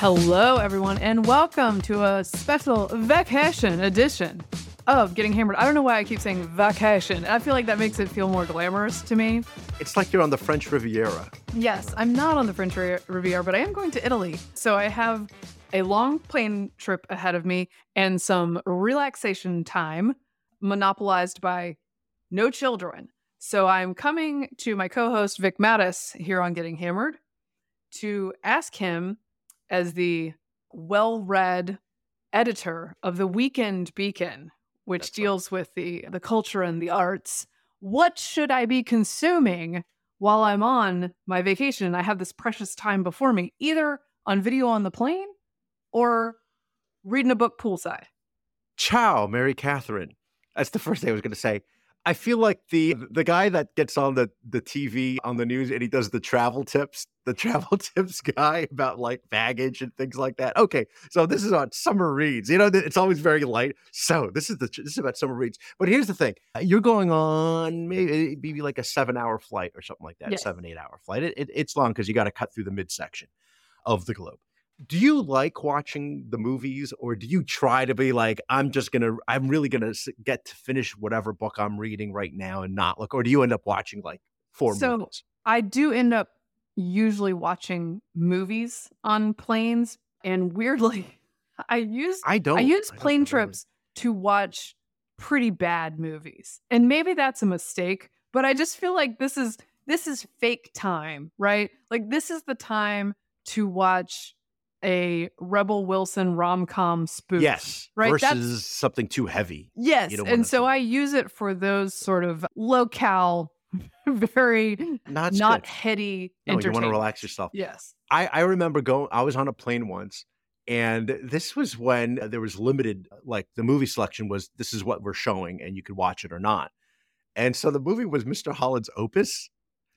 Hello, everyone, and welcome to a special vacation edition of Getting Hammered. I don't know why I keep saying vacation. I feel like that makes it feel more glamorous to me. It's like you're on the French Riviera. Yes, I'm not on the French Riviera, but I am going to Italy. So I have a long plane trip ahead of me and some relaxation time monopolized by no children. So I'm coming to my co host, Vic Matus, here on Getting Hammered to ask him, as the well read editor of the Weekend Beacon, which That's deals with the, the culture and the arts, what should I be consuming while I'm on my vacation and I have this precious time before me, either on video on the plane or reading a book poolside? Ciao, Mary Katharine. That's the first thing I was going to say. I feel like the the guy that gets on the the TV on the news and he does the travel tips, the travel tips guy about like baggage and things like that. Okay, so this is on summer reads. You know, it's always very light. So this is the this is about summer reads. But here's the thing: Uh, you're going on maybe maybe like a seven hour flight or something like that, Yes. seven eight hour flight. It, it, it's long because you got to cut through the midsection of the globe. Do you like watching the movies or do you try to be like i'm just gonna i'm really gonna get to finish whatever book i'm reading right now and not look or do you end up watching like four So- movies I do end up usually watching movies on planes, and weirdly, I use i don't I use plane really. trips to watch pretty bad movies. And maybe that's a mistake, but I just feel like this is this is fake time, right? Like this is the time to watch a Rebel Wilson rom-com spoof. yes right, versus that's- something too heavy Yes, and so see- I use it for those sort of locale very not good. heady no, you want to relax yourself Yes. I, I remember going i was on a plane once and this was when there was limited like the movie selection was this is what we're showing and you could watch it or not and so the movie was mr holland's opus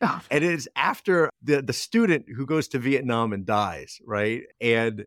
Oh, and it is after the the student who goes to Vietnam and dies, right? And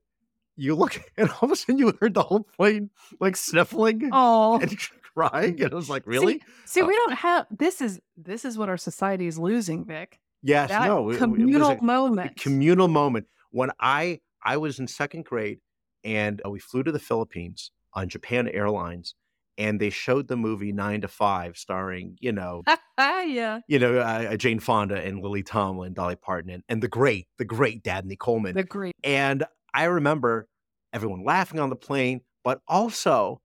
you look, and all of a sudden you heard the whole plane like sniffling oh. and crying, and I was like, really? See, Oh. we don't have this is this is what our society is losing, Vic. yes, That no, it- it, communal a- a moment. communal moment when I I was in second grade, and uh, we flew to the Philippines on Japan Airlines, and they showed the movie Nine to Five, starring you know ah, yeah. you know uh, Jane Fonda and Lily Tomlin, Dolly Parton, and, and the great the great Dabney Coleman. The great. And I remember everyone laughing on the plane, but also,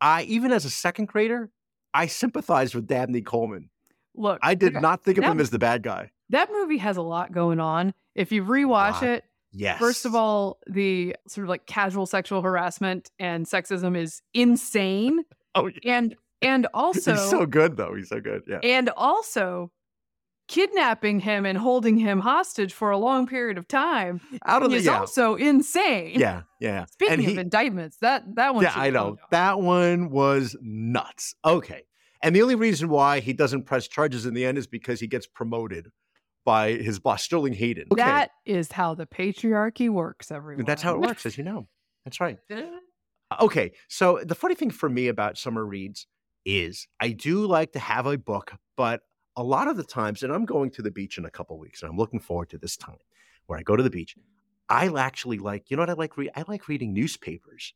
I even as a second grader, I sympathized with Dabney Coleman. Look, I did not think of that- him as the bad guy. That movie has a lot going on. If you rewatch it, Yes. first of all, the sort of like casual sexual harassment and sexism is insane, oh, yeah. and and also he's so good though. He's so good. Yeah. and also kidnapping him and holding him hostage for a long period of time Out of the is yeah. also insane. yeah, yeah. Speaking and of he, indictments, that that one. yeah, I know that one was nuts. Okay, and the only reason why he doesn't press charges in the end is because he gets promoted by his boss, Sterling Hayden. Okay. That is how the patriarchy works, everyone. That's how it works, as you know. That's right. Okay, so the funny thing for me about summer reads is I do like to have a book, but a lot of the times, and I'm going to the beach in a couple weeks, and I'm looking forward to this time where I go to the beach. I actually like, you know what I like? Read? I like reading newspapers,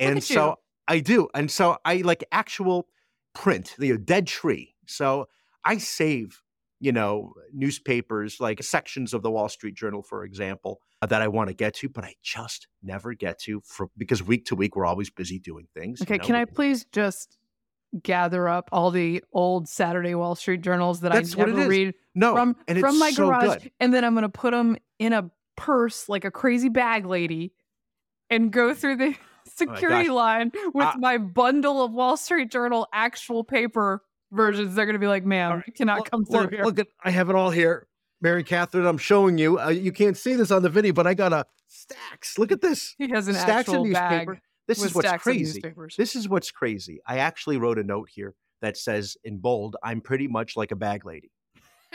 and so you. I do, and so I like actual print, the dead tree. So I save, you know, newspapers like sections of the Wall Street Journal, for example, that I want to get to, but I just never get to for because week to week we're always busy doing things. you Okay, know? can I please just gather up all the old Saturday Wall Street journals that That's I never read No, from and from it's my so garage, good. and then I'm gonna put them in a purse like a crazy bag lady, and go through the security gosh. line with Uh, my bundle of Wall Street Journal actual paper versions. They're gonna be like, "Ma'am, right, you cannot Look- come through look, here." Look at, I have it all here, Mary Katharine. I'm showing you. Uh, you can't see this on the video, but I got a stacks. Look at this. he has an stacks of actual bag newspaper. This is what's crazy. This is what's crazy. I actually wrote a note here that says in bold, I'm pretty much like a bag lady.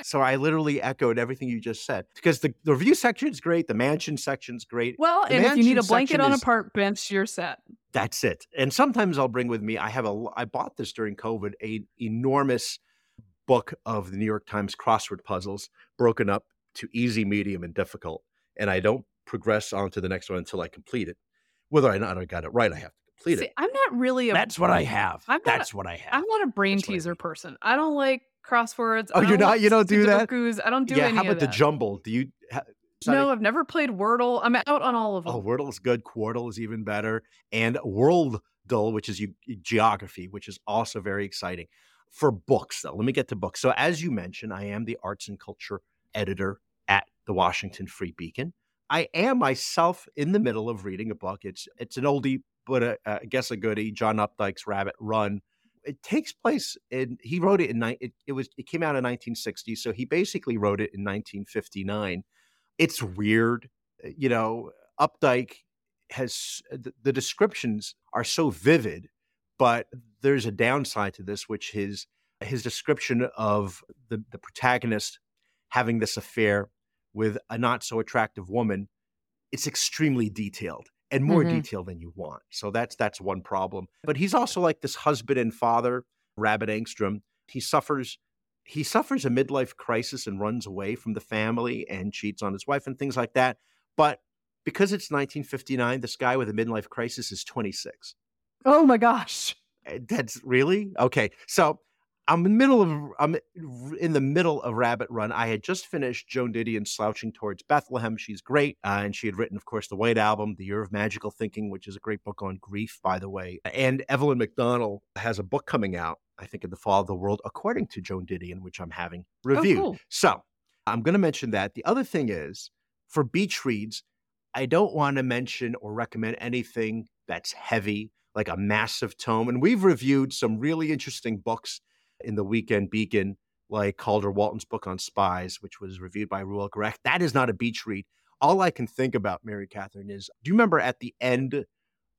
So I literally echoed everything you just said because the, the review section is great. The mansion section's great. well, the and if you need a blanket section on a park bench, you're set. That's it. And sometimes I'll bring with me, I have a, I bought this during COVID, a enormous book of the New York Times crossword puzzles broken up to easy, medium, and difficult. And I don't progress on to the next one until I complete it. Whether or not I got it right, I have to complete See, it. I'm not really a That's what I have. I'm not- That's what I have. I'm not a brain That's what I teaser mean. person. I don't like crosswords. Oh, you're don't you don't do that? I don't do yeah, any how about the jumble? Do you? Ha- No, I've never played Wordle. I'm out on all of oh, them. Oh, Wordle is good. Quordle is even better. And Worldle, which is you, geography, which is also very exciting. For books, though, let me get to books. So, as you mentioned, I am the arts and culture editor at the Washington Free Beacon. I am myself in the middle of reading a book. It's it's an oldie, but a, I guess a goodie. John Updike's Rabbit Run. It takes place in. He wrote it in. It, it was. It came out in 1960. So he basically wrote it in 1959. It's weird, uh, you know. Updike has the, the descriptions are so vivid, but there's a downside to this, which is his description of the, the protagonist having this affair with a not so attractive woman. It's extremely detailed and more Mhm. detailed than you want. So that's that's one problem. But he's also like this husband and father, Rabbit Angstrom. He suffers he suffers a midlife crisis and runs away from the family and cheats on his wife and things like that. But because it's 1959, this guy with a midlife crisis is 26. Oh my gosh. Uh, That's really okay. So I'm in the middle of I'm in the middle of Rabbit Run. I had just finished Joan Didion slouching towards Bethlehem. She's great, uh, and she had written, of course, the White Album, The Year of Magical Thinking, which is a great book on grief, by the way. And Evelyn McDonnell has a book coming out, I think, in the fall of the world, according to Joan Didion, which I'm having reviewed. cool. So I'm going to mention that. The other thing is for beach reads, I don't want to mention or recommend anything that's heavy, like a massive tome. And we've reviewed some really interesting books in the Weekend Beacon, like Calder Walton's book on spies, which was reviewed by Reuel Gerecht. That is not a beach read. All I can think about, Mary Katharine, is do you remember at the end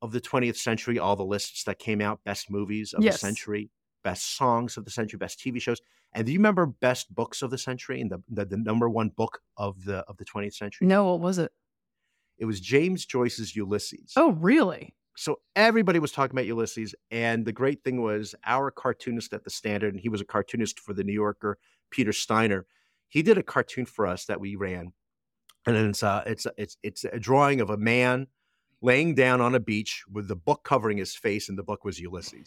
of the 20th century, all the lists that came out, best movies of Yes. the century, best songs of the century, best TV shows? And do you remember best books of the century and the, the, the number one book of the of the 20th century? No, what was it? It was James Joyce's Ulysses. Oh, really? So everybody was talking about Ulysses. And the great thing was our cartoonist at the Standard, and he was a cartoonist for the New Yorker, Peter Steiner. He did a cartoon for us that we ran. And it's uh it's it's it's a drawing of a man laying down on a beach with the book covering his face, and the book was Ulysses.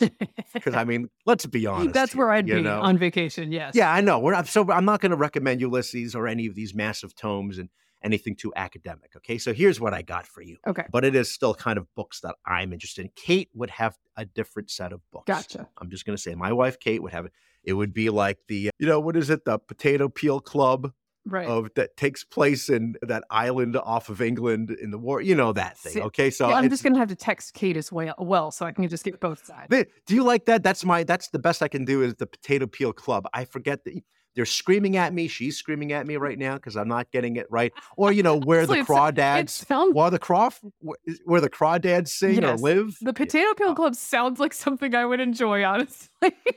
Because I mean, let's be honest. That's here, where I'd be know? on vacation. Yes. Yeah, I know. We're not, so I'm not going to recommend Ulysses or any of these massive tomes and anything too academic. Okay, so here's what I got for you. Okay. But it is still kind of books that I'm interested in. Kate would have a different set of books. Gotcha. I'm just going to say my wife Kate would have it. It would be like the you know what is it the Potato Peel Club Right. of that takes place in that island off of England in the war. You know that thing. Okay, so yeah, I'm just gonna have to text Kate as well, well, so I can just get both sides. Do you like that? That's my. That's the best I can do. Is the potato peel club. I forget that they're screaming at me. She's screaming at me right now because I'm not getting it right. Or you know where the it's- It crawdads, sounds where the craw, where the crawdads sing Yes. or live. the Potato Peel Uh, Club sounds like something I would enjoy, honestly.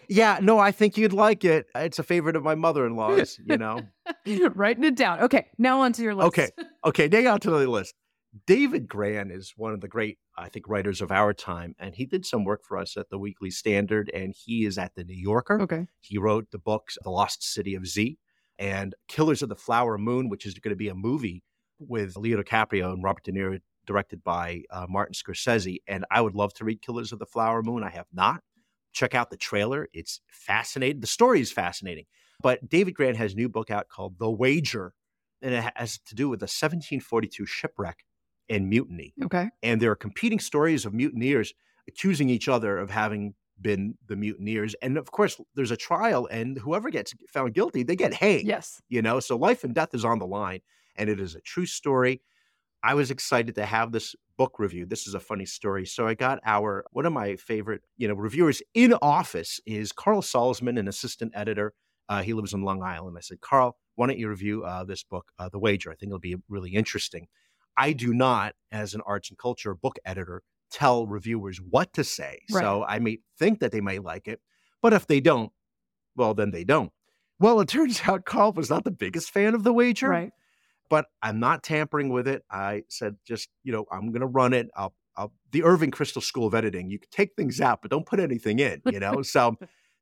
Yeah, no, I think you'd like it. It's a favorite of my mother-in-law's. You know. Writing it down. Okay, now onto your list. Okay. Okay, now on to the list. David Grann is one of the great, I think, writers of our time, and he did some work for us at the Weekly Standard, and he is at the New Yorker. Okay. He wrote the books The Lost City of Z and Killers of the Flower Moon, which is going to be a movie with Leo DiCaprio and Robert De Niro, directed by uh, Martin Scorsese. And I would love to read Killers of the Flower Moon. I have not. Check out the trailer. It's fascinating. The story is fascinating. But David Grann has a new book out called The Wager, and it has to do with a 1742 shipwreck and mutiny. Okay. and there are competing stories of mutineers accusing each other of having been the mutineers. And of course there's a trial and whoever gets found guilty they get hanged Yes. you know? So life and death is on the line and it is a true story. I was excited to have this book review. This is a funny story. So i got our one of my favorite you know reviewers in office is carl salzman an assistant editor. Uh, he lives in long island. I said carl why don't you review uh, this book uh, the wager? I think it'll be really interesting I do not, as an arts and culture book editor, tell reviewers what to say. Right. So I may think that they may like it, but if they don't, well, then they don't. Well, it turns out Carl was not the biggest fan of the wager, Right. but I'm not tampering with it. I said, just, you know, I'm going to run it. I'll, I'll, the Irving Kristol School of Editing, you can take things out, but don't put anything in, you know? so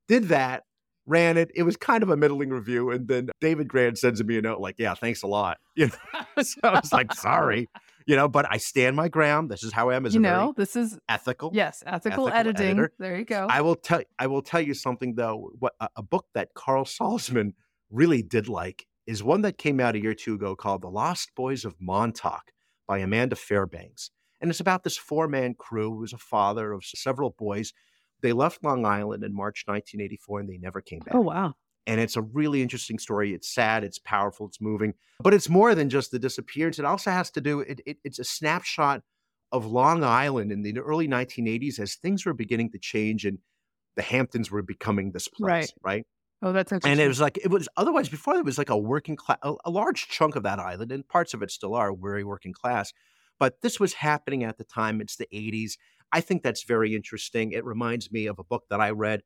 did that, ran it. It was kind of a middling review. And then David Grann sends me a note like, yeah, thanks a lot. You know, so I was like, sorry. you know, but I stand my ground. This is how I am as you a know, this is ethical. yes, ethical, ethical editing. editor. There you go. I will tell I will tell you something though. What a, a book that Carl Salzman really did like is one that came out a year or two ago called The Lost Boys of Montauk by Amanda Fairbanks. And it's about this four-man crew who was a father of several boys. They left Long Island in March 1984 and they never came oh, back. oh wow. And it's a really interesting story. It's sad, it's powerful, it's moving, but it's more than just the disappearance. It also has to do, it, it, it's a snapshot of Long Island in the early 1980s as things were beginning to change and the Hamptons were becoming this place, Right. right? Oh, that's interesting. And it was like, it was otherwise before there was like a working class, a, a large chunk of that island, and parts of it still are very working class. But this was happening at the time. It's the 80s. I think that's very interesting. It reminds me of a book that I read.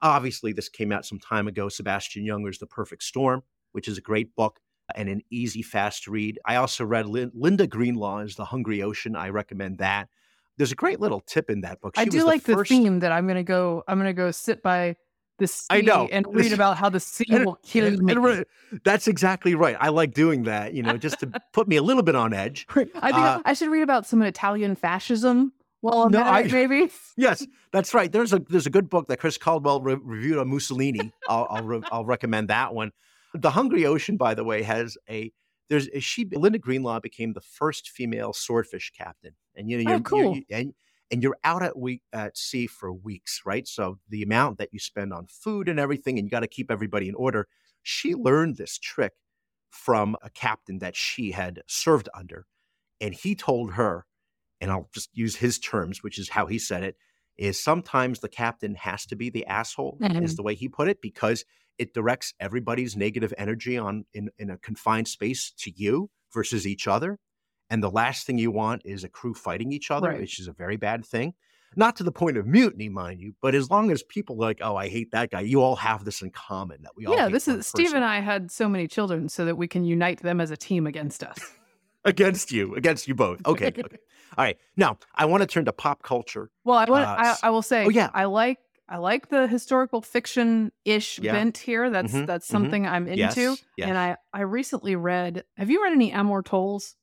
Obviously, this came out some time ago. Sebastian Junger's The Perfect Storm, which is a great book and an easy, fast read. I also read Lin- Linda Greenlaw's The Hungry Ocean. I recommend that. There's a great little tip in that book. I She do was like the first- theme that I'm gonna go. I'm gonna go sit by the sea I know. and read about how the sea And- will kill and- me. and that's exactly right. I like doing that, you know, just to put me a little bit on edge. I think uh, I should read about some Italian fascism I'm No, I- maybe. Yes, that's right. There's a there's a good book that Chris Caldwell re- reviewed on Mussolini. I'll I'll, re- I'll recommend that one. The Hungry Ocean, by the way, has a there's a, she Linda Greenlaw became the first female swordfish captain, and you know Oh, you're, cool. you're- you- and and you're out at week at sea for weeks, right? So the amount that you spend on food and everything, and you got to keep everybody in order. She learned this trick from a captain that she had served under, and he told her, and I'll just use his terms, which is how he said it, is sometimes the captain has to be the asshole, is Mhm. the way he put it, because it directs everybody's negative energy on in, in a confined space to you versus each other. And the last thing you want is a crew fighting each other, Right. which is a very bad thing. Not to the point of mutiny, mind you, but as long as people are like, oh, I hate that guy, you all have this in common that we all Yeah, this is Steve and I had so many children so that we can unite them as a team against us. Against you, against you both. Okay, okay. All right. Now I want to turn to pop culture. Well, I want Uh, I, I will say oh, yeah. I like I like the historical fiction ish Yeah. bent here. That's Mhm, that's mhm. something I'm into. Yes, And. I I recently read. Have you read any Amor Towles?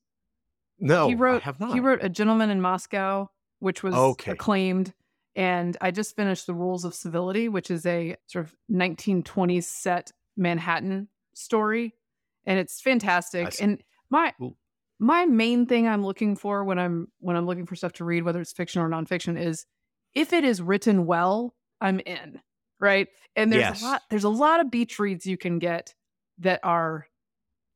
No, he wrote I have not. he wrote A Gentleman in Moscow, which was Okay. acclaimed. And I just finished The Rules of Civility, which is a sort of 1920s set Manhattan story. And it's fantastic. And my. My main thing I'm looking for when I'm when I'm looking for stuff to read, whether it's fiction or nonfiction, is if it is written well, I'm in. Right. And there's Yes. a lot there's a lot of beach reads you can get that are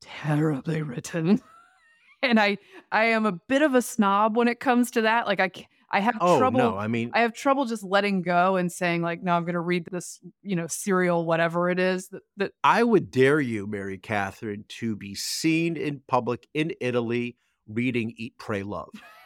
terribly written. and I I am a bit of a snob when it comes to that. Like I I have Oh trouble no, I mean, I have trouble just letting go and saying like no I'm going to read this, you know, serial whatever it is that that I would dare you, Mary Katharine, to be seen in public in Italy reading Eat, Pray, Love.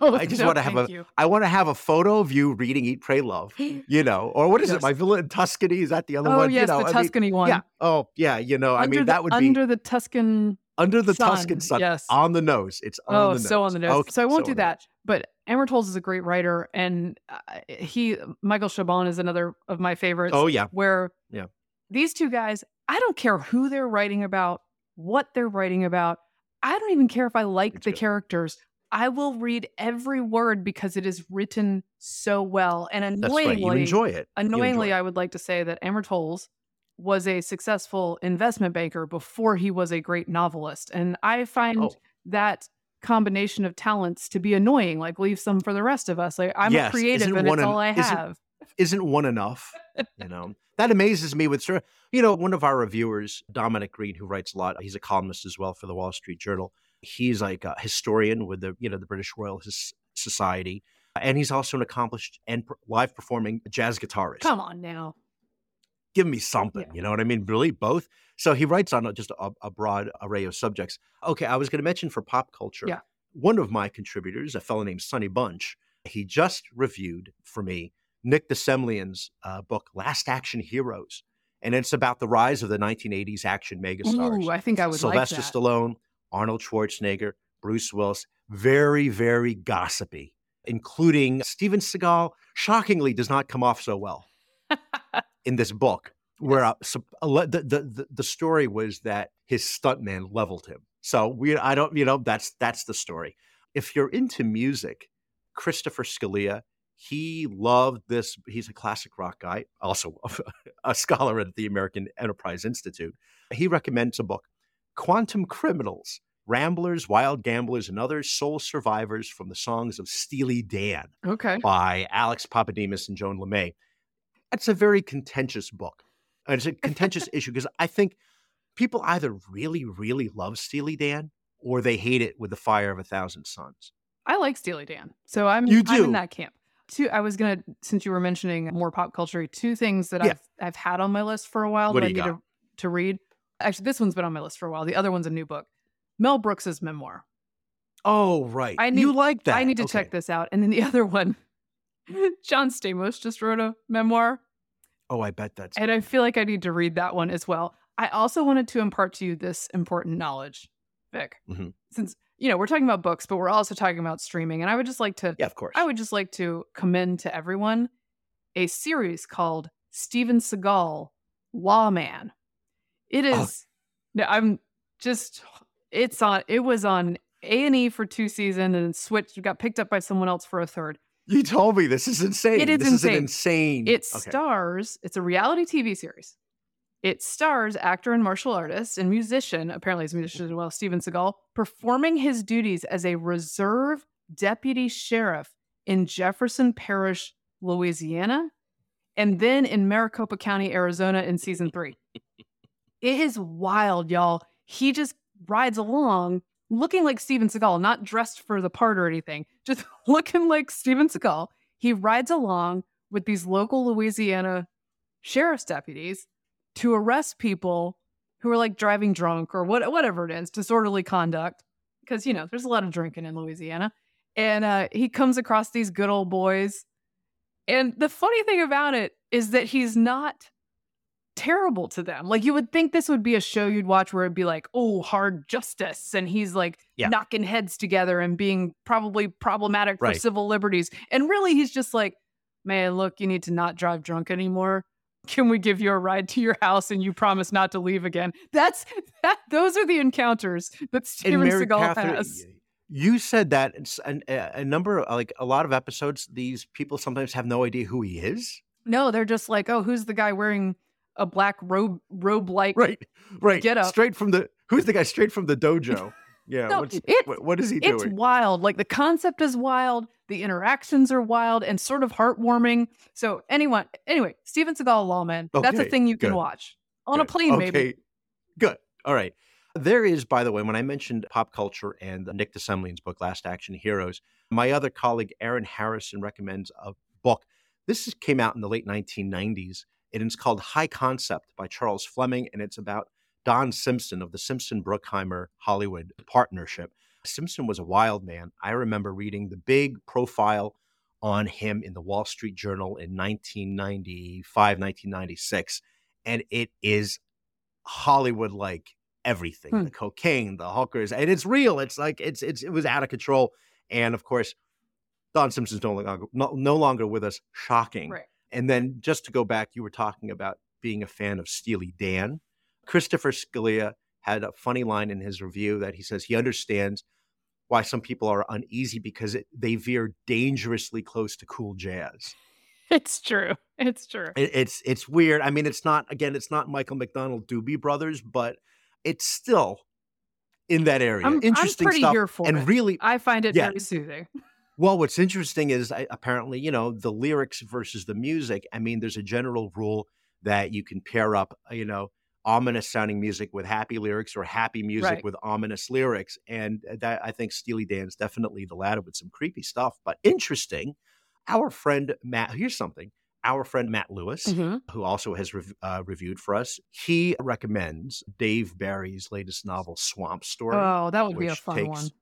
no, I just no, wanna have thank a- you. I want to have a photo of you reading Eat, Pray, Love. You know, or what is Yes. it? My villa in Tuscany is that the other Oh one? yes, you know, the I mean, Tuscany one. yeah. Oh yeah. You know, I mean, the, that would be under the Tuscan. under the sun, Tuscan sun, yes. on the nose. It's on Oh, the nose. so on the nose. Okay, so I won't so do that. But Amor Towles is a great writer, and uh, he Michael Chabon is another of my favorites. Oh yeah. where Yeah. these two guys, I don't care who they're writing about, what they're writing about. I don't even care if I like It's the good. characters. I will read every word because it is written so well. And That's right. annoyingly, You enjoy it. You enjoy annoyingly, it. I would like to say that Amor Towles was a successful investment banker before he was a great novelist. And I find Oh. that combination of talents to be annoying, like leave some for the rest of us. Like I'm Yes, a creative isn't and one it's all I isn't- have. isn't one enough? You know, that amazes me with, you know, one of our reviewers, Dominic Green, who writes a lot, he's a columnist as well for the Wall Street Journal. He's like a historian with the, you know, the British Royal His- Society. And he's also an accomplished and live performing jazz guitarist. Come on now. Give me something, Yeah. you know what I mean? Really, both. So he writes on just a, a broad array of subjects. Okay, I was going to mention for pop culture, Yeah. one of my contributors, a fellow named Sonny Bunch, he just reviewed for me Nick de Semlyen's uh, book, Last Action Heroes. And it's about the rise of the 1980s action megastars. Ooh, I think I would Sylvester like that. Stallone, Arnold Schwarzenegger, Bruce Willis. Very, very gossipy, including Steven Seagal. Shockingly, does not come off so well in this book. Where uh, so, le- the, the the the story was that his stuntman leveled him. So we, I don't, you know, that's that's the story. if you're into music, Christopher Scalia, he loved this. He's a classic rock guy, also a scholar at the American Enterprise Institute. He recommends a book, Quantum Criminals Ramblers, Wild Gamblers, and Other Sole Survivors from the Songs of Steely Dan Okay. by Alex Pappademas and Joan LeMay. It's a very contentious book. And it's a contentious issue because I think people either really, really love Steely Dan or they hate it with the fire of a thousand suns. I like Steely Dan. So I'm You I'm in that camp. Two I was gonna since you were mentioning more pop culture, two things that Yeah. I've I've had on my list for a while What that I do need to, to read. Actually, this one's been on my list for a while. The other one's a new book. Mel Brooks's memoir. Oh, right. I need- you like that. I need to Okay. check this out. And then the other one, John Stamos just wrote a memoir. Oh, I bet that's. And I feel like I need to read that one as well. I also wanted to impart to you this important knowledge, Vic. Mhm. Since, you know, we're talking about books, but we're also talking about streaming. And I would just like to yeah, of course. I would just like to commend to everyone a series called Steven Seagal Lawman. It Oh. no, I'm just it's on it was on A&E for two seasons and switched got picked up by someone else for a third. You told me this is insane. It is this is an insane. insane. It okay. stars, it's a reality TV series. It stars actor and martial artist and musician, apparently he's a musician as well, Steven Seagal, performing his duties as a reserve deputy sheriff in Jefferson Parish, Louisiana, and then in Maricopa County, Arizona in season three. it is wild, y'all. He just rides along looking like Steven Seagal, not dressed for the part or anything, just looking like Steven Seagal. He rides along with these local Louisiana sheriff's deputies to arrest people who are like driving drunk or what, whatever it is, disorderly conduct. Because, you know, there's a lot of drinking in Louisiana. And uh, he comes across these good old boys. And the funny thing about it is that he's not terrible to them. Like you would think this would be a show you'd watch where it'd be like, oh, hard justice. And he's like Yeah. knocking heads together and being probably problematic for Right. civil liberties. And really, he's just like, man, look, you need to not drive drunk anymore. Can we give you a ride to your house and you promise not to leave again? That's that. Those are the encounters that Steven Mary Seagal Katharine, has. You said that it's an, a number, of, like a lot of episodes, these people sometimes have no idea who he is. No, they're just like, oh, who's the guy wearing a black robe robe like? Right, right. Get up. Straight from the, who's the guy straight from the dojo? Yeah. No, what's, it's- what, is he It's doing? wild. Like the concept is wild. The interactions are wild and sort of heartwarming. So anyone, anyway, Steven Seagal Lawman. That's a thing you can watch on a plane, okay. maybe. Good. All right. There is, by the way, when I mentioned pop culture and Nick de Semlyen's book, Last Action Heroes, my other colleague, Aaron Harrison, recommends a book. This came out in the late 1990s, and it's called High Concept by Charles Fleming, and it's about Don Simpson of the Simpson Bruckheimer Hollywood partnership. Simpson was a wild man. I remember reading the big profile on him in the Wall Street Journal in 1995, 1996, and it is Hollywood like everything Hmm. the cocaine, the hookers, and it's real. It's like it's it's it was out of control. And of course, Don Simpson's no longer no, no longer with us. Shocking. Right. And then just to go back, you were talking about being a fan of Steely Dan. Christopher Scalia had a funny line in his review that he says he understands why some people are uneasy because it, they veer dangerously close to cool jazz. It's true. It's true. It, it's it's weird. I mean, it's not again, it's not Michael McDonald Doobie Brothers, but it's still in that area. I'm, interesting I'm pretty stuff, here for and it. really I find it yeah. very soothing. Well. What's interesting is I, apparently, you know, the lyrics versus the music. I mean, there's a general rule that you can pair up, uh, you know, ominous sounding music with happy lyrics or happy music Right. with ominous lyrics, and that I think Steely Dan's definitely the latter with some creepy stuff, but interesting. Our friend Matt, here's something. Our friend Matt Lewis, Mhm. who also has rev- uh, reviewed for us, he recommends Dave Barry's latest novel, Swamp Story, Oh, that would be a fun takes one.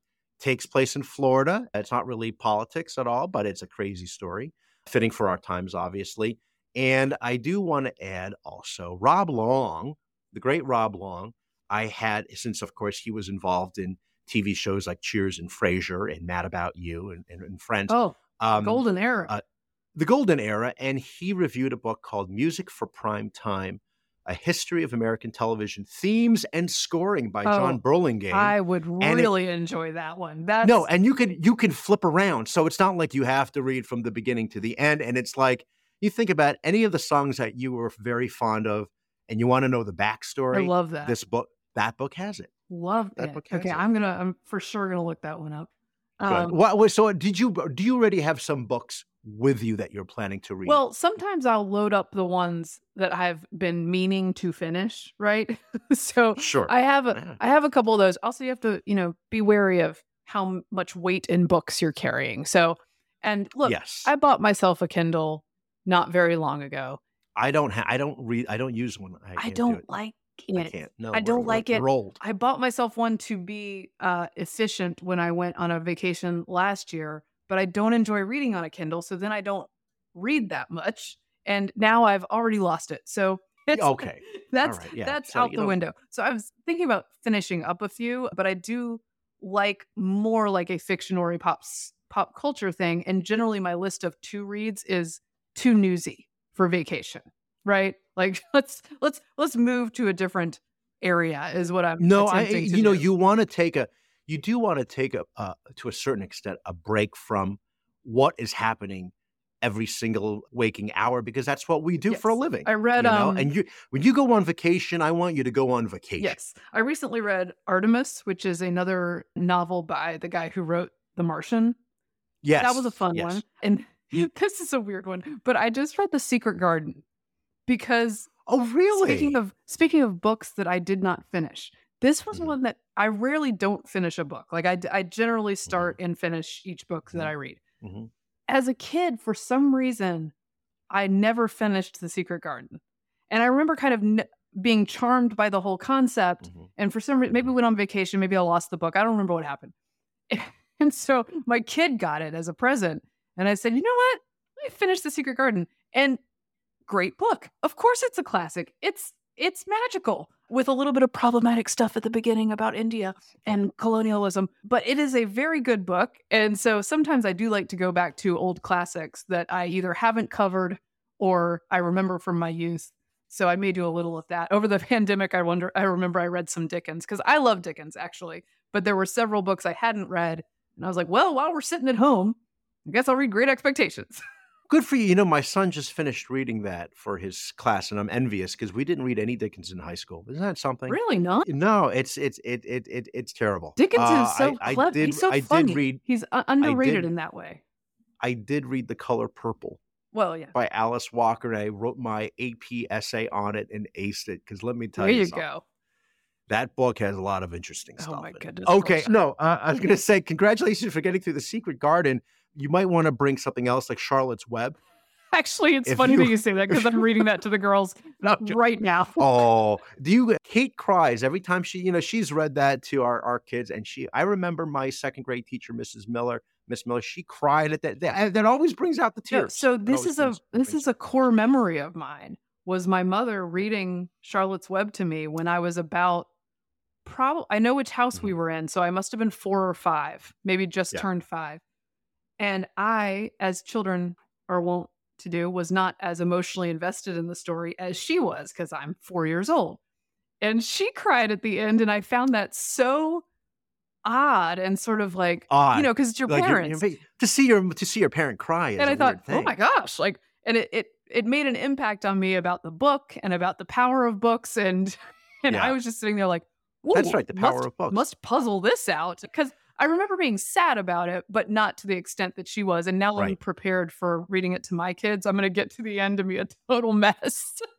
Takes place in Florida. It's not really politics at all, but it's a crazy story, fitting for our times, obviously. And I do want to add also Rob Long, the great Rob Long. I had since, of course, he was involved in TV shows like Cheers and Frasier and Mad About You and, and, and Friends. Oh, Um, golden era. uh, the golden era, and he reviewed a book called Music for Prime Time A History of American Television Themes and Scoring by Oh, Jon Burlingame. I would and it- really enjoy that one. That's no, and you can you can flip around. So it's not like you have to read from the beginning to the end. And it's like you think about any of the songs that you were very fond of and you want to know the backstory. I love that. This book that book has it. love that it. book has Okay, it. I'm gonna. I'm for sure gonna look that one up. Um, What was so did you do you already have some books with you that you're planning to read? Well, sometimes I'll load up the ones that I've been meaning to finish, right? so sure. I have a. I have a couple of those. Also, you have to, you know, be wary of how much weight in books you're carrying. So, and look, yes. I bought myself a Kindle not very long ago. I don't ha- I don't read I don't use one. I, I, can't do don't it. like I can't. No, I don't like it. We're. I bought myself one to be uh, efficient when I went on a vacation last year, but I don't enjoy reading on a Kindle. So then I don't read that much. And now I've already lost it. So it's Okay. that's right, yeah. that's So out the don't- window. So I was thinking about finishing up a few, but I do like more like a fiction or a pop pop culture thing. And generally, my list of two reads is too newsy for vacation, right? Like let's let's let's move to a different area is what I'm No, I you know you want to take a you do want to take a uh, to a certain extent a break from what is happening every single waking hour because that's what we do for a living. I read you know? um and you when you go on vacation, I want you to go on vacation. yes, I recently read Artemis, which is another novel by the guy who wrote The Martian. Yes. That was a fun yes. one. And this is a weird one, but I just read The Secret Garden because Oh, really? speaking of speaking of books that I did not finish, this was Mhm. one that I rarely don't finish a book. Like I, I generally Mm-hmm. start and finish each book that Mhm. I read. Mhm. As a kid, for some reason, I never finished The Secret Garden, and I remember kind of n- being charmed by the whole concept. Mhm. And for some reason, maybe we went on vacation, maybe I lost the book. I don't remember what happened. And so my kid got it as a present. And I said, you know what? Let me finish The Secret Garden. And great book. Of course it's a classic. It's it's magical with a little bit of problematic stuff at the beginning about India and colonialism, but it is a very good book. And so sometimes I do like to go back to old classics that I either haven't covered or I remember from my youth. So I may do a little of that. Over the pandemic, I wonder I remember I read some Dickens because I love Dickens actually, but there were several books I hadn't read. And I was like, well, while we're sitting at home, I guess I'll read Great Expectations. Good for you. You know, my son just finished reading that for his class, and I'm envious because we didn't read any Dickens in high school. Isn't that something? really not? No, it's it's it it, it it's terrible. Dickens Uh, is so I, I clever. did, He's so I funny. did read He's underrated did- in that way. I did read The Color Purple Well, yeah. by Alice Walker, and I wrote my AP essay on it and aced it. Because let me tell you, There you, you something. go. That book has a lot of interesting stuff. Oh my goodness Okay, no, uh, I was going to say congratulations for getting through the Secret Garden. You might want to bring something else like Charlotte's Web. Actually, it's If funny you- that you say that because I'm reading that to the girls right now. Oh, do you? Kate cries every time she, you know, she's read that to our our kids, and she. I remember my second grade teacher, Mrs. Miller. Miss Miller, she cried at that. That, that always brings out the tears. so this is a this is a core memory of mine. Was my mother reading Charlotte's Web to me when I was about probably I know which house we Mhm. were in, so I must have been four or five, maybe just Yeah. turned five. And I, as children are wont to do, was not as emotionally invested in the story as she was because I'm four years old. And she cried at the end, and I found that so odd and sort of like odd. you know because it's your Like, you're- parents you're- to see your to see your parent cry is and I thought, oh my gosh, like, and it it it made an impact on me about the book and about the power of books, and and Yeah. I was just sitting there like, That's right, the power must, of books. Must puzzle this out because I remember being sad about it, but not to the extent that she was. And now I'm prepared for reading it to my kids. I'm going to get to the end and be a total mess.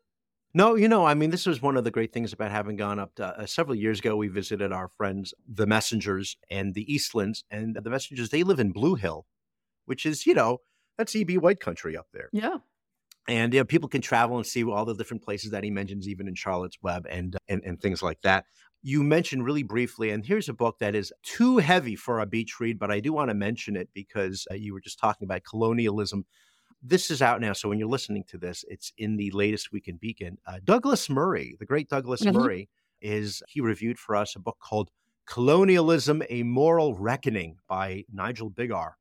No, you know, I mean, this was one of the great things about having gone up to, uh, several years ago. We visited our friends, the Messengers and the Eastlands, and the Messengers. They live in Blue Hill, which is, you know, that's EB White country up there. yeah, and you know, people can travel and see all the different places that he mentions, even in Charlotte's Web and and, and things like that. You mentioned really briefly, and here's a book that is too heavy for a beach read, but I do want to mention it because uh, you were just talking about colonialism. This is out now, so when you're listening to this, it's in the latest Weekend Beacon. Uh, Douglas Murray, the great Douglas Mhm. Murray, is he reviewed for us a book called "Colonialism: A Moral Reckoning" by Nigel Biggar,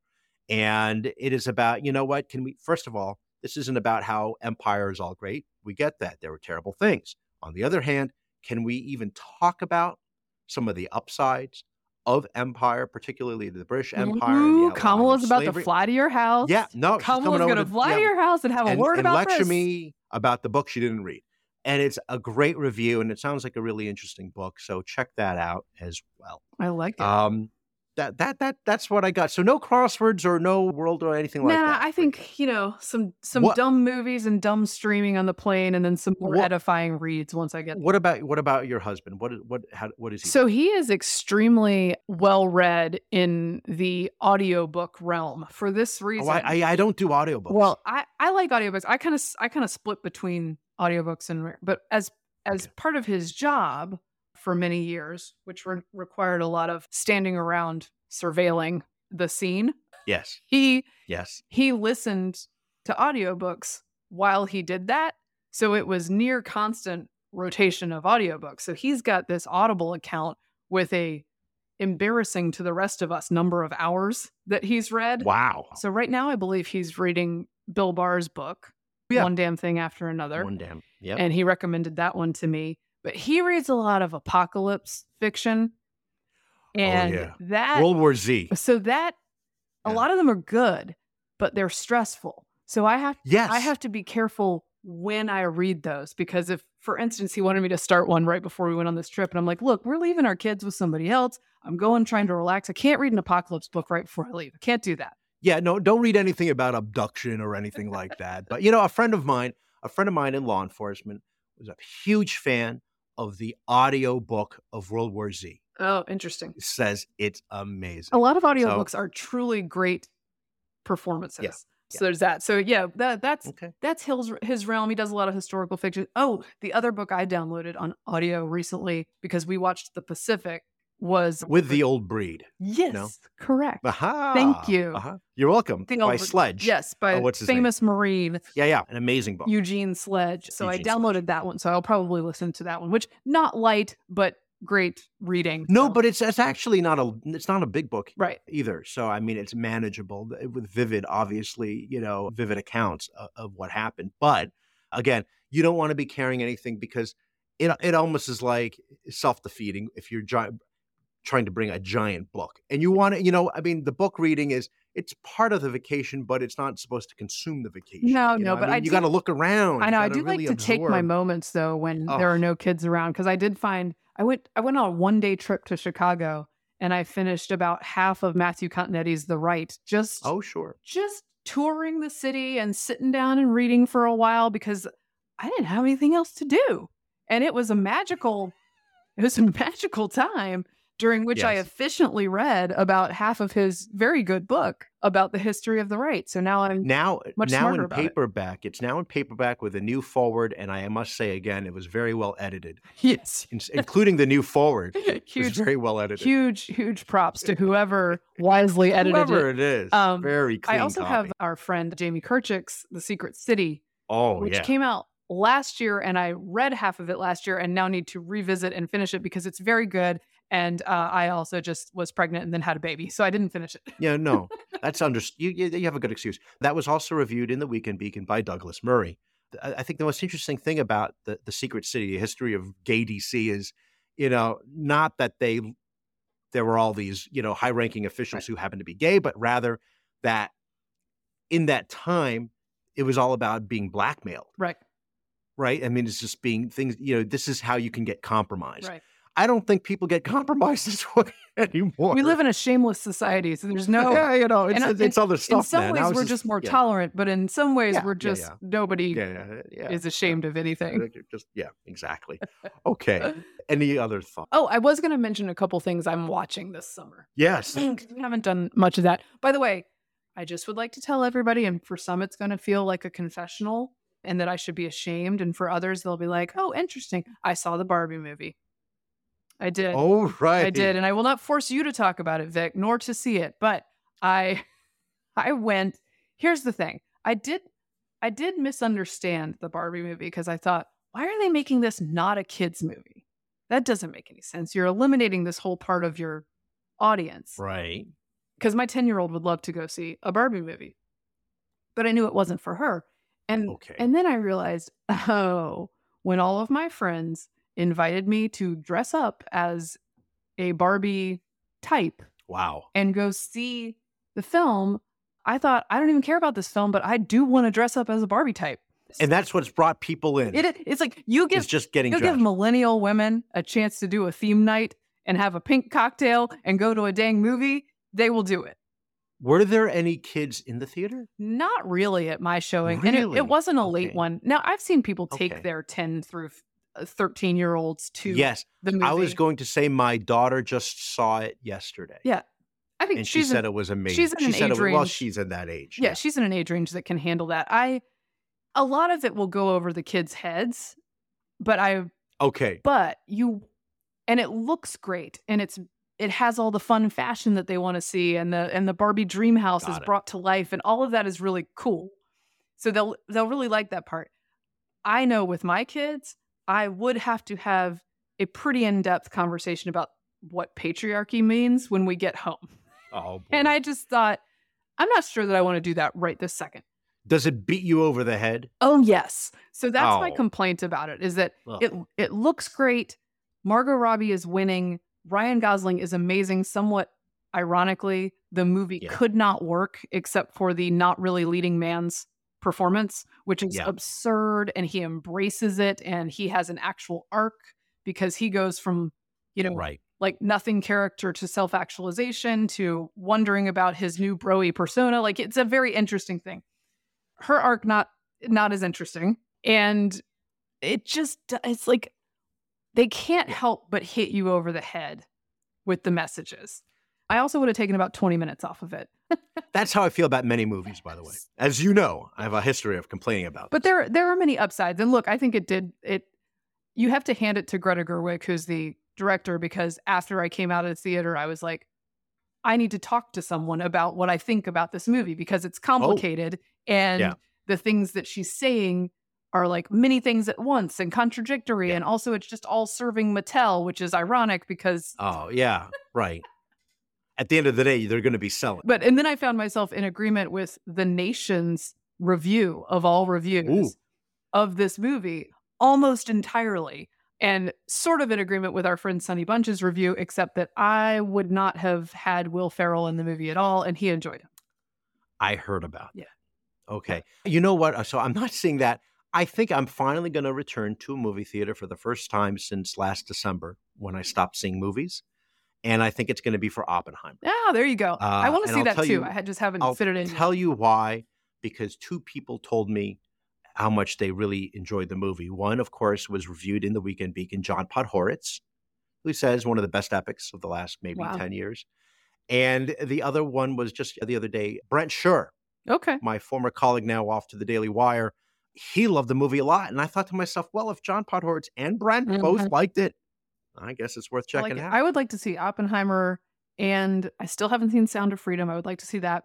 and it is about you know what? Can we first of all this isn't about how empire is all great. We get that. There were terrible things. On the other hand, can we even talk about some of the upsides of empire, particularly the British Empire? the Ooh, of Kamala's about to fly to your house. Yeah, no, Kamala's going to to- fly yeah, to your house and have a and, word and about lecture this. me about the book she didn't read. And it's a great review, and it sounds like a really interesting book. So check that out as well. I like it. Um, that that that that's what I got. So no crosswords or no world or anything like nah, that. I think you know some some What- dumb movies and dumb streaming on the plane, and then some more What- edifying reads once I get. What about what about your husband? What what how, what is he? So he is extremely well read in the audiobook realm. For this reason, oh, I, I I don't do audiobooks. well, I I like audiobooks. I kind of I kind of split between audiobooks and but as as Okay. part of his job for many years, which re- required a lot of standing around surveilling the scene, yes, he yes. he listened to audiobooks while he did that. So it was near constant rotation of audiobooks. So he's got this Audible account with a embarrassing to the rest of us number of hours that he's read. Wow. So right now I believe he's reading Bill Barr's book, Yeah. One Damn Thing After Another. One damn. Yeah. And he recommended that one to me. But he reads a lot of apocalypse fiction. Oh, and Oh, yeah. that World War Z. so that a lot of them are good, but they're stressful. So I have Yes. I have to be careful when I read those because if for instance he wanted me to start one right before we went on this trip and I'm like, "Look, we're leaving our kids with somebody else. I'm going trying to relax. I can't read an apocalypse book right before I leave. I can't do that." Yeah, no, don't read anything about abduction or anything like that. But you know, a friend of mine, a friend of mine in law enforcement, was a huge fan of the audio book of World War Z. Oh, interesting. Says it's amazing. A lot of audiobooks are truly great performances. So there's that. So yeah, that that's Okay. that's his his realm. He does a lot of historical fiction. Oh, the other book I downloaded on audio recently because we watched The Pacific was With the old breed. yes, correct. Aha. you. Uh-huh. You're welcome. The By old- Sledge. Yes, by Oh, what's his name? famous Marine Yeah, yeah. An amazing book. Eugene Sledge. So Eugene I downloaded Sledge. that one. So I'll probably listen to that one, which not light but great reading. no, so- but it's it's actually not a it's not a big book right. either. So I mean, it's manageable with vivid, obviously, you know, vivid accounts of, of what happened. But again, you don't want to be carrying anything because it it almost is like self defeating if you're trying to bring a giant book and you want to, you know, I mean, the book reading is it's part of the vacation, but it's not supposed to consume the vacation. No, you no, know? but mean, I you got to look around. I know. I do really like to take my moments though when Oh. there are no kids around because I did find I went I went on a one day trip to Chicago and I finished about half of Matthew Continetti's The Right just Oh, sure. just touring the city and sitting down and reading for a while because I didn't have anything else to do. And it was a magical it was a magical time during which I efficiently read about half of his very good book about the history of the right. So now I'm Now, much now smarter in about it. paperback, it's now in paperback with a new forward, and I must say again, it was very well edited, yes. in- including the new forward. Huge very well edited. huge huge props to whoever wisely edited Whoever it. it is, Um, very clean. I also copy. have our friend Jamie Kirchick's The Secret City, oh which yeah, came out last year, and I read half of it last year, and now need to revisit and finish it because it's very good. And uh, I also just was pregnant and then had a baby, so I didn't finish it. yeah, no, that's under. You, you have a good excuse. That was also reviewed in the Weekend Beacon by Douglas Murray. I, think the most interesting thing about the the Secret City, the history of gay DC, is you know not that they there were all these you know high ranking officials who happened to be gay, but rather that in that time it was all about being blackmailed. Right, right? I mean, it's just being things, you know, this is how you can get compromised. right. I don't think people get compromised this way anymore. We live in a shameless society, so there's no. yeah, you know, it's, and, uh, it's, other stuff. in some man. ways, we're just more yeah, tolerant, but in some ways, Yeah, we're just nobody is ashamed of anything. Just yeah, exactly. Okay. Any other thoughts? Oh, I was going to mention a couple things I'm watching this summer. Yes, we haven't done much of that. By the way, I just would like to tell everybody, and for some, it's going to feel like a confessional and that I should be ashamed. And for others, they'll be like, oh, interesting. I saw the Barbie movie. I did. Oh right. I did. And I will not force you to talk about it, Vic, nor to see it. But I, I went. Here's the thing I did, I did misunderstand the Barbie movie because I thought, why are they making this not a kid's movie? That doesn't make any sense. You're eliminating this whole part of your audience Right. because my 10 year old would love to go see a Barbie movie. But I knew it wasn't for her. And Okay. and then I realized, oh, when all of my friends invited me to dress up as a Barbie type Wow. and go see the film, I thought, I don't even care about this film, but I do want to dress up as a Barbie type. And that's what's brought people in. It, it's like you give It's just getting you give millennial women a chance to do a theme night and have a pink cocktail and go to a dang movie, they will do it. Were there any kids in the theater? Not really at my showing. And it, it wasn't a late one. Now, I've seen people take Okay. their 10 through Uh, 13 year olds to Yes. the movie. I was going to say my daughter just saw it yesterday. Yeah. I think And she said in, it was amazing. she's in she an said age it, well, she's in that age. yeah, she's in an age range that can handle that. I, a lot of it will go over the kids' heads, but I, Okay. but you, and it looks great and it's, it has all the fun fashion that they want to see and the and the Barbie dream house is it. brought to life and all of that is really cool. So they'll they'll really like that part. I know with my kids, I would have to have a pretty in-depth conversation about what patriarchy means when we get home. Oh, boy. And I just thought I'm not sure that I want to do that right this second. Does it beat you over the head? Oh yes. So that's my Oh. complaint about it is that Ugh. it it looks great. Margot Robbie is winning. Ryan Gosling is amazing. Somewhat ironically, the movie Yeah. could not work except for the not really leading man's performance, which is Yeah. absurd. And he embraces it and he has an actual arc because he goes from, you know, Right. like nothing character to self actualization to wondering about his new broy persona. Like it's a very interesting thing. Her arc not not as interesting, and it just it's like they can't help but hit you over the head with the messages. I also would have taken about twenty minutes off of it, That's how I feel about many movies, by the way. As you know, I have a history of complaining about. but there there are many upsides. And look, I think it did it. You have to hand it to Greta Gerwig, who's the director, because after I came out of the theater, I was like, I need to talk to someone about what I think about this movie because it's oh. complicated and Yeah. the things that she's saying are like many things at once and contradictory. Yeah. And also, it's just all serving Mattel, which is ironic because. Oh, yeah. Right. At the end of the day, they're going to be selling. But and then I found myself in agreement with the nation's review of all reviews Ooh. of this movie almost entirely. And sort of in agreement with our friend Sonny Bunch's review, except that I would not have had Will Ferrell in the movie at all, and he enjoyed it. I heard about Yeah. that. Okay. You know what? So I'm not seeing that. I think I'm finally going to return to a movie theater for the first time since last December when I stopped seeing movies. And I think it's going to be for Oppenheimer. Ah, there you go. I Uh, want to see that too. you- I just haven't I'll fit it in. tell you why. Because two people told me how much they really enjoyed the movie. One, of course, was reviewed in the Weekend Beacon, John Podhoretz, who says one of the best epics of the last maybe Wow. 10 years. And the other one was just the other day, Brent Scher, Okay. my former colleague now off to the Daily Wire. He loved the movie a lot. And I thought to myself, well, if John Podhoretz and Brent both Mhm. liked it, I guess it's worth I, like checking it. out. I would like to see Oppenheimer, and I still haven't seen Sound of Freedom. I would like to see that,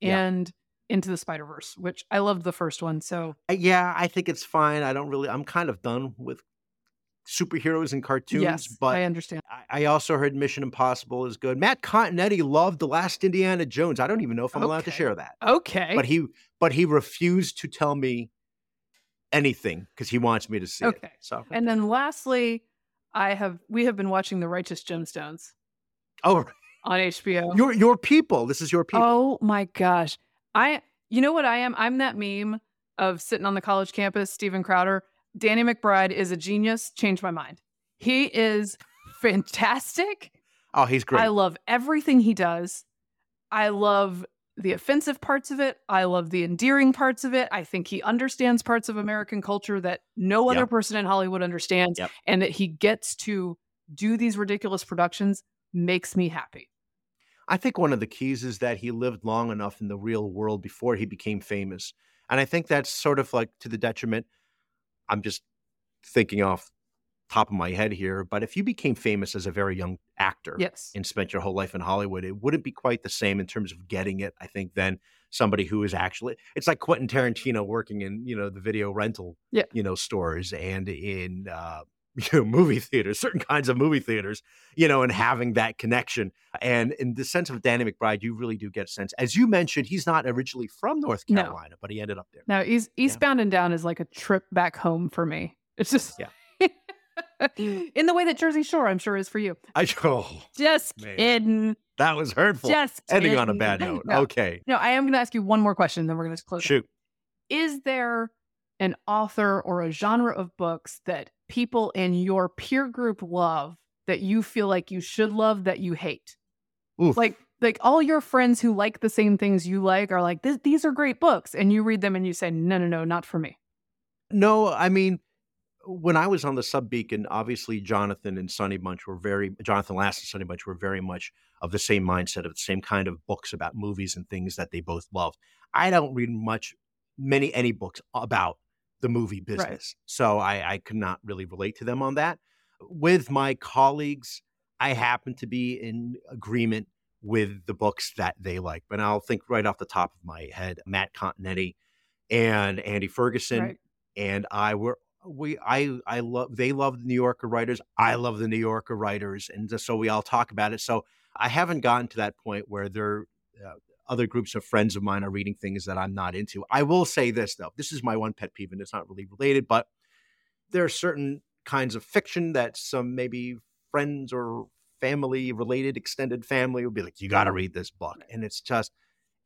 Yeah. and Into the Spider Verse, which I loved the first one. So Uh, yeah, I think it's fine. I don't really, I'm kind of done with superheroes and cartoons, yes, but I understand. I- I also heard Mission Impossible is good. Matt Continetti loved The Last Indiana Jones. I don't even know if I'm allowed to share that. Okay. But he but he refused to tell me anything because he wants me to see it. Okay. So and then lastly, I have we have been watching The Righteous Gemstones oh, on HBO. your your people. This is your people. Oh my gosh. I you know what I am? I'm that meme of sitting on the college campus, Steven Crowder. Danny McBride is a genius. Changed my mind. He is fantastic. Oh, he's great. I love everything he does. I love the offensive parts of it. I love the endearing parts of it. I think he understands parts of American culture that no other Yep. person in Hollywood understands. Yep. And that he gets to do these ridiculous productions makes me happy. I think one of the keys is that he lived long enough in the real world before he became famous. And I think that's sort of like to the detriment. I'm just thinking off top of my head here, but if you became famous as a very young actor Yes. and spent your whole life in Hollywood, it wouldn't be quite the same in terms of getting it, I think, than somebody who is actually it's like Quentin Tarantino working in, you know, the video rental Yeah. you know, stores and in uh you know, movie theaters, certain kinds of movie theaters, you know, and having that connection. And in the sense of Danny McBride, you really do get a sense. As you mentioned, he's not originally from North No. Carolina, but he ended up there. Now, East, Eastbound and Down is like a trip back home for me It's just Yeah. in the way that Jersey Shore, I'm sure, is for you. I oh, Just Man. kidding. that was hurtful. Just Ending on a bad note. No, Okay. no, I am going to ask you one more question, then we're going to close. it. Shoot. Is there an author or a genre of books that people in your peer group love that you feel like you should love that you hate? Oof. Like, like all your friends who like the same things you like are like, these are great books, and you read them and you say, no, no, no, not for me. No, I mean, when I was on the Sub Beacon, obviously Jonathan and Sonny Bunch were very Jonathan Last and Sonny Bunch were very much of the same mindset of the same kind of books about movies and things that they both loved. I don't read much, many any books about the movie business, so I, I could not really relate to them on that. With my colleagues, I happen to be in agreement with the books that they like. But I'll think right off the top of my head, Matt Continetti and Andy Ferguson Right. and I were we I I love they love the New Yorker writers. I love the New Yorker writers, and just so we all talk about it. So I haven't gotten to that point where there uh, other groups of friends of mine are reading things that I'm not into. I will say this though, this is my one pet peeve, and it's not really related, but there are certain kinds of fiction that some maybe friends or family related extended family would be like, you got to read this book, and it's just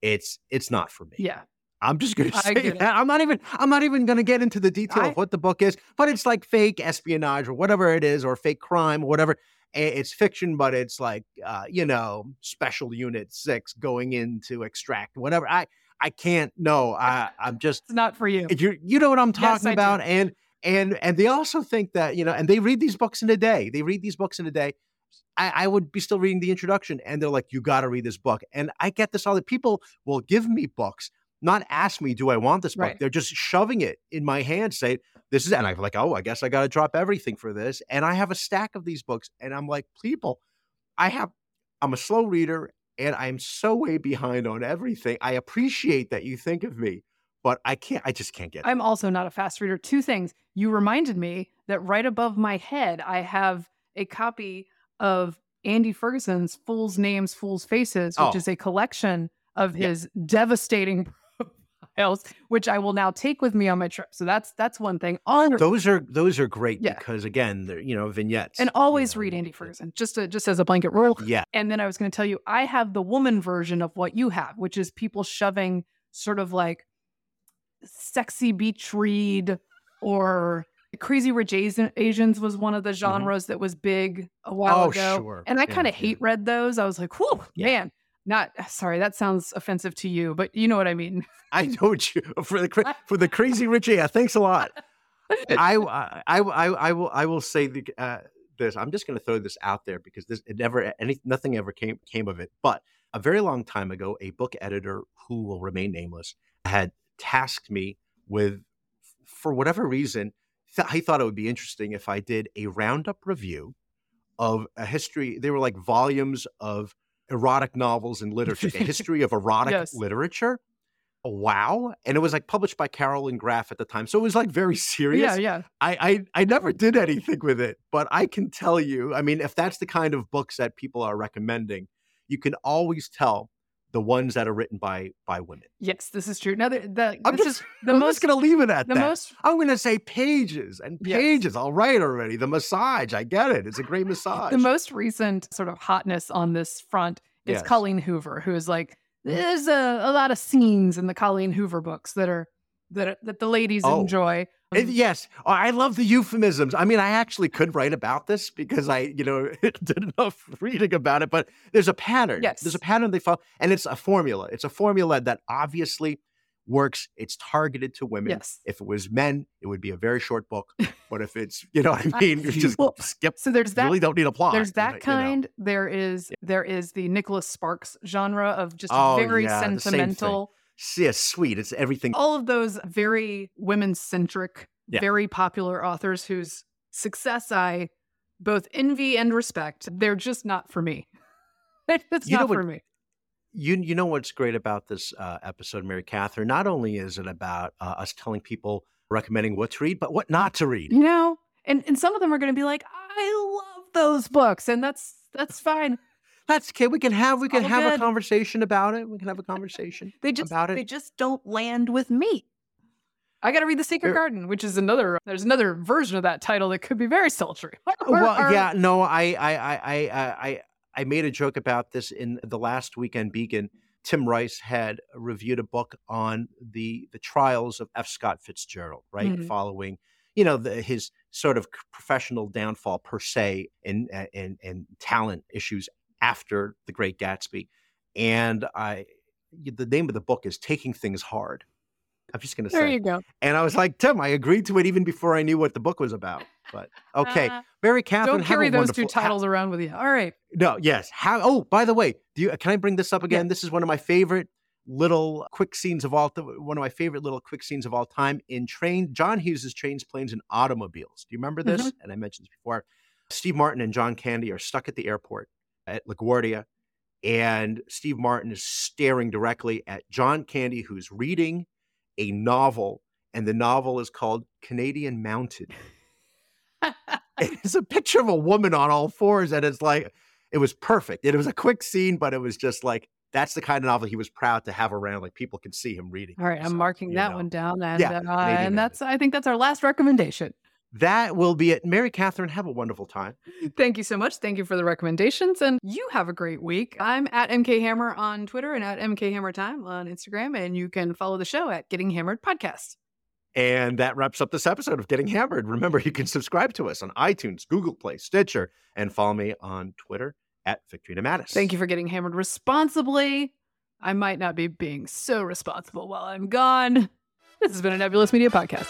it's it's not for me. Yeah. I'm just gonna I say it. that. I'm not even I'm not even gonna get into the detail I- of what the book is, but it's like fake espionage or whatever it is, or fake crime or whatever. It's fiction, but it's like uh, you know, special unit six going in to extract whatever. I I can't no, I I'm just It's not for you. you you know what I'm Yes, talking do. about. And and and they also think that, you know, and they read these books in a day. They read these books in a day. I, I would be still reading the introduction and they're like, you gotta read this book. And I get this all the people will give me books, not ask me, do I want this book? Right. They're just shoving it in my hand, say, this is and I'm like, oh, I guess I gotta drop everything for this. And I have a stack of these books, and I'm like, people, I have I'm a slow reader and I'm so way behind on everything. I appreciate that you think of me, but I can't I just can't get it. I'm also not a fast reader. Two things. You reminded me that right above my head, I have a copy of Andy Ferguson's Fool's Names, Fool's Faces, which Oh. is a collection of Yeah. his devastating profiles, which I will now take with me on my trip. So that's that's one thing. On Those are those are great Yeah. because again, they're you know vignettes and you always know, read Andy Ferguson, just to, just as a blanket rule. Yeah, And then I was going to tell you, I have the woman version of what you have, which is people shoving sort of like sexy beach read or Crazy Rich Asian, Asians was one of the genres that was big a while Mm-hmm. Oh, ago. sure. And I kind of yeah. hate read those. I was like, whew, Yeah. man. Not sorry, that sounds offensive to you, but you know what I mean. I know what you for the for the crazy rich. Yeah, thanks a lot. I I I I, I will I will say the, uh, this. I'm just going to throw this out there because this it never any nothing ever came came of it. But a very long time ago, a book editor who will remain nameless had tasked me with, for whatever reason, th- he thought it would be interesting if I did a roundup review of a history. They were like volumes of erotic novels and literature, a history of erotic Yes. literature. Wow. And it was like published by Carroll and Graf at the time. So it was like very serious. Yeah, yeah. I, I I never did anything with it, but I can tell you, I mean, if that's the kind of books that people are recommending, you can always tell the ones that are written by by women. Yes, this is true. Now the, the I'm this just, is the I'm most gonna leave it at the that. most I'm gonna say pages and pages. I'll write already. The massage, I get it. It's a great massage. the most recent sort of hotness on this front is Yes. Colleen Hoover, who is like, there's a, a lot of scenes in the Colleen Hoover books that are that uh, that the ladies Oh. enjoy. It- yes, Oh, I love the euphemisms. I mean, I actually could write about this because I, you know, did enough reading about it. But there's a pattern. Yes. there's a pattern they follow, and it's a formula. It's a formula that obviously works. It's targeted to women. Yes. If it was men, it would be a very short book. but if it's, you know what I mean, you just Well, skip. So there's You that. really don't need a plot. there's you that know, you know. kind. There is there is the Nicholas Sparks genre of just Oh, very yeah, the same thing. sentimental. Yeah, sweet. It's everything. All of those very women centric, Yeah. very popular authors whose success I both envy and respect. They're just not for me. it's You not what- for me. you you know what's great about this uh, episode, Mary Katharine? Not only is it about uh, us telling people recommending what to read, but what not to read. you know and and some of them are going to be like i love those books and that's that's fine That's okay. We can have we can All have a conversation about it. We can have a conversation they just about it. they just don't land with me I got to read The Secret Garden, which is another. There's another version of that title that could be very sultry. well, yeah, no, I, I, I, I, I, I made a joke about this in the last weekend. Beacon Tim Rice had reviewed a book on the the trials of F. Scott Fitzgerald, right, Mhm. following you know the, his sort of professional downfall per se and and and talent issues after The Great Gatsby, and I the name of the book is Taking Things Hard. I'm just going to say. There you go. and I was like, Tim, I agreed to it even before I knew what the book was about. But okay, Uh, Mary Katharine, don't carry those two wonderful- ha- titles around with you. All right. no, yes. How? Oh, by the way, do you? Can I bring this up again? This is one of my favorite little quick scenes of all. One of my favorite little quick scenes of all time in train. John Hughes' trains, planes, and automobiles. Do you remember this? And I mentioned this before. Steve Martin and John Candy are stuck at the airport at LaGuardia, and Steve Martin is staring directly at John Candy, who's reading a novel, and the novel is called Canadian Mounted. it's a picture of a woman on all fours, and it's like it was perfect. It was a quick scene, but it was just like that's the kind of novel he was proud to have around. Like people can see him reading. All right. I'm marking that know. one down. And, Yeah, uh, and that's, I think that's our last recommendation. That will be it. Mary Katharine, have a wonderful time. Thank you so much. Thank you for the recommendations. And you have a great week. I'm at MK Hammer on Twitter and at MK Hammer Time on Instagram. And you can follow the show at Getting Hammered Podcast. And that wraps up this episode of Getting Hammered. Remember, you can subscribe to us on iTunes, Google Play, Stitcher, and follow me on Twitter at Victorino Matus. Thank you for getting hammered responsibly. I might not be being so responsible while I'm gone. This has been a Nebulous Media Podcast.